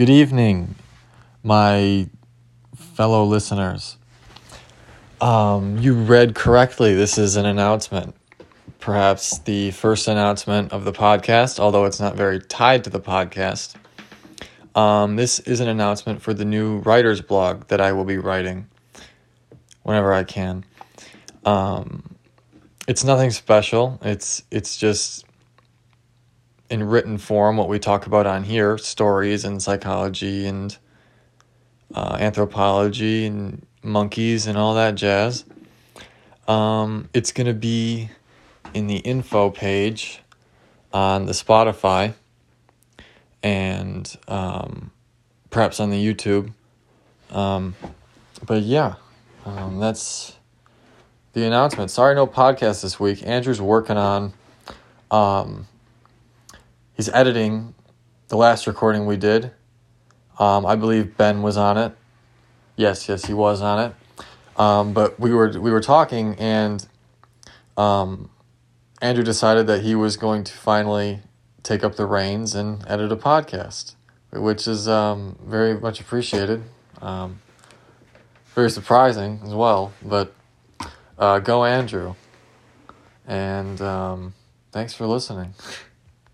Good evening, my fellow listeners. Um, you read correctly. This is an announcement. Perhaps the first announcement of the podcast, although it's not very tied to the podcast. Um, this is an announcement for the new writer's blog that I will be writing whenever I can. Um, it's nothing special. It's it's just in written form what we talk about on here stories and psychology and uh, anthropology and monkeys and all that jazz. Um, it's going to be in the info page on the Spotify and um, perhaps on the YouTube. Um, but yeah, um, that's the announcement. Sorry, no podcast this week. Andrew's working on um, he's editing the last recording we did. Um, I believe Ben was on it. Yes, yes, he was on it. Um, but we were we were talking, and um, Andrew decided that he was going to finally take up the reins and edit a podcast, which is um, very much appreciated. Um, very surprising as well, but uh, go Andrew, and um, thanks for listening.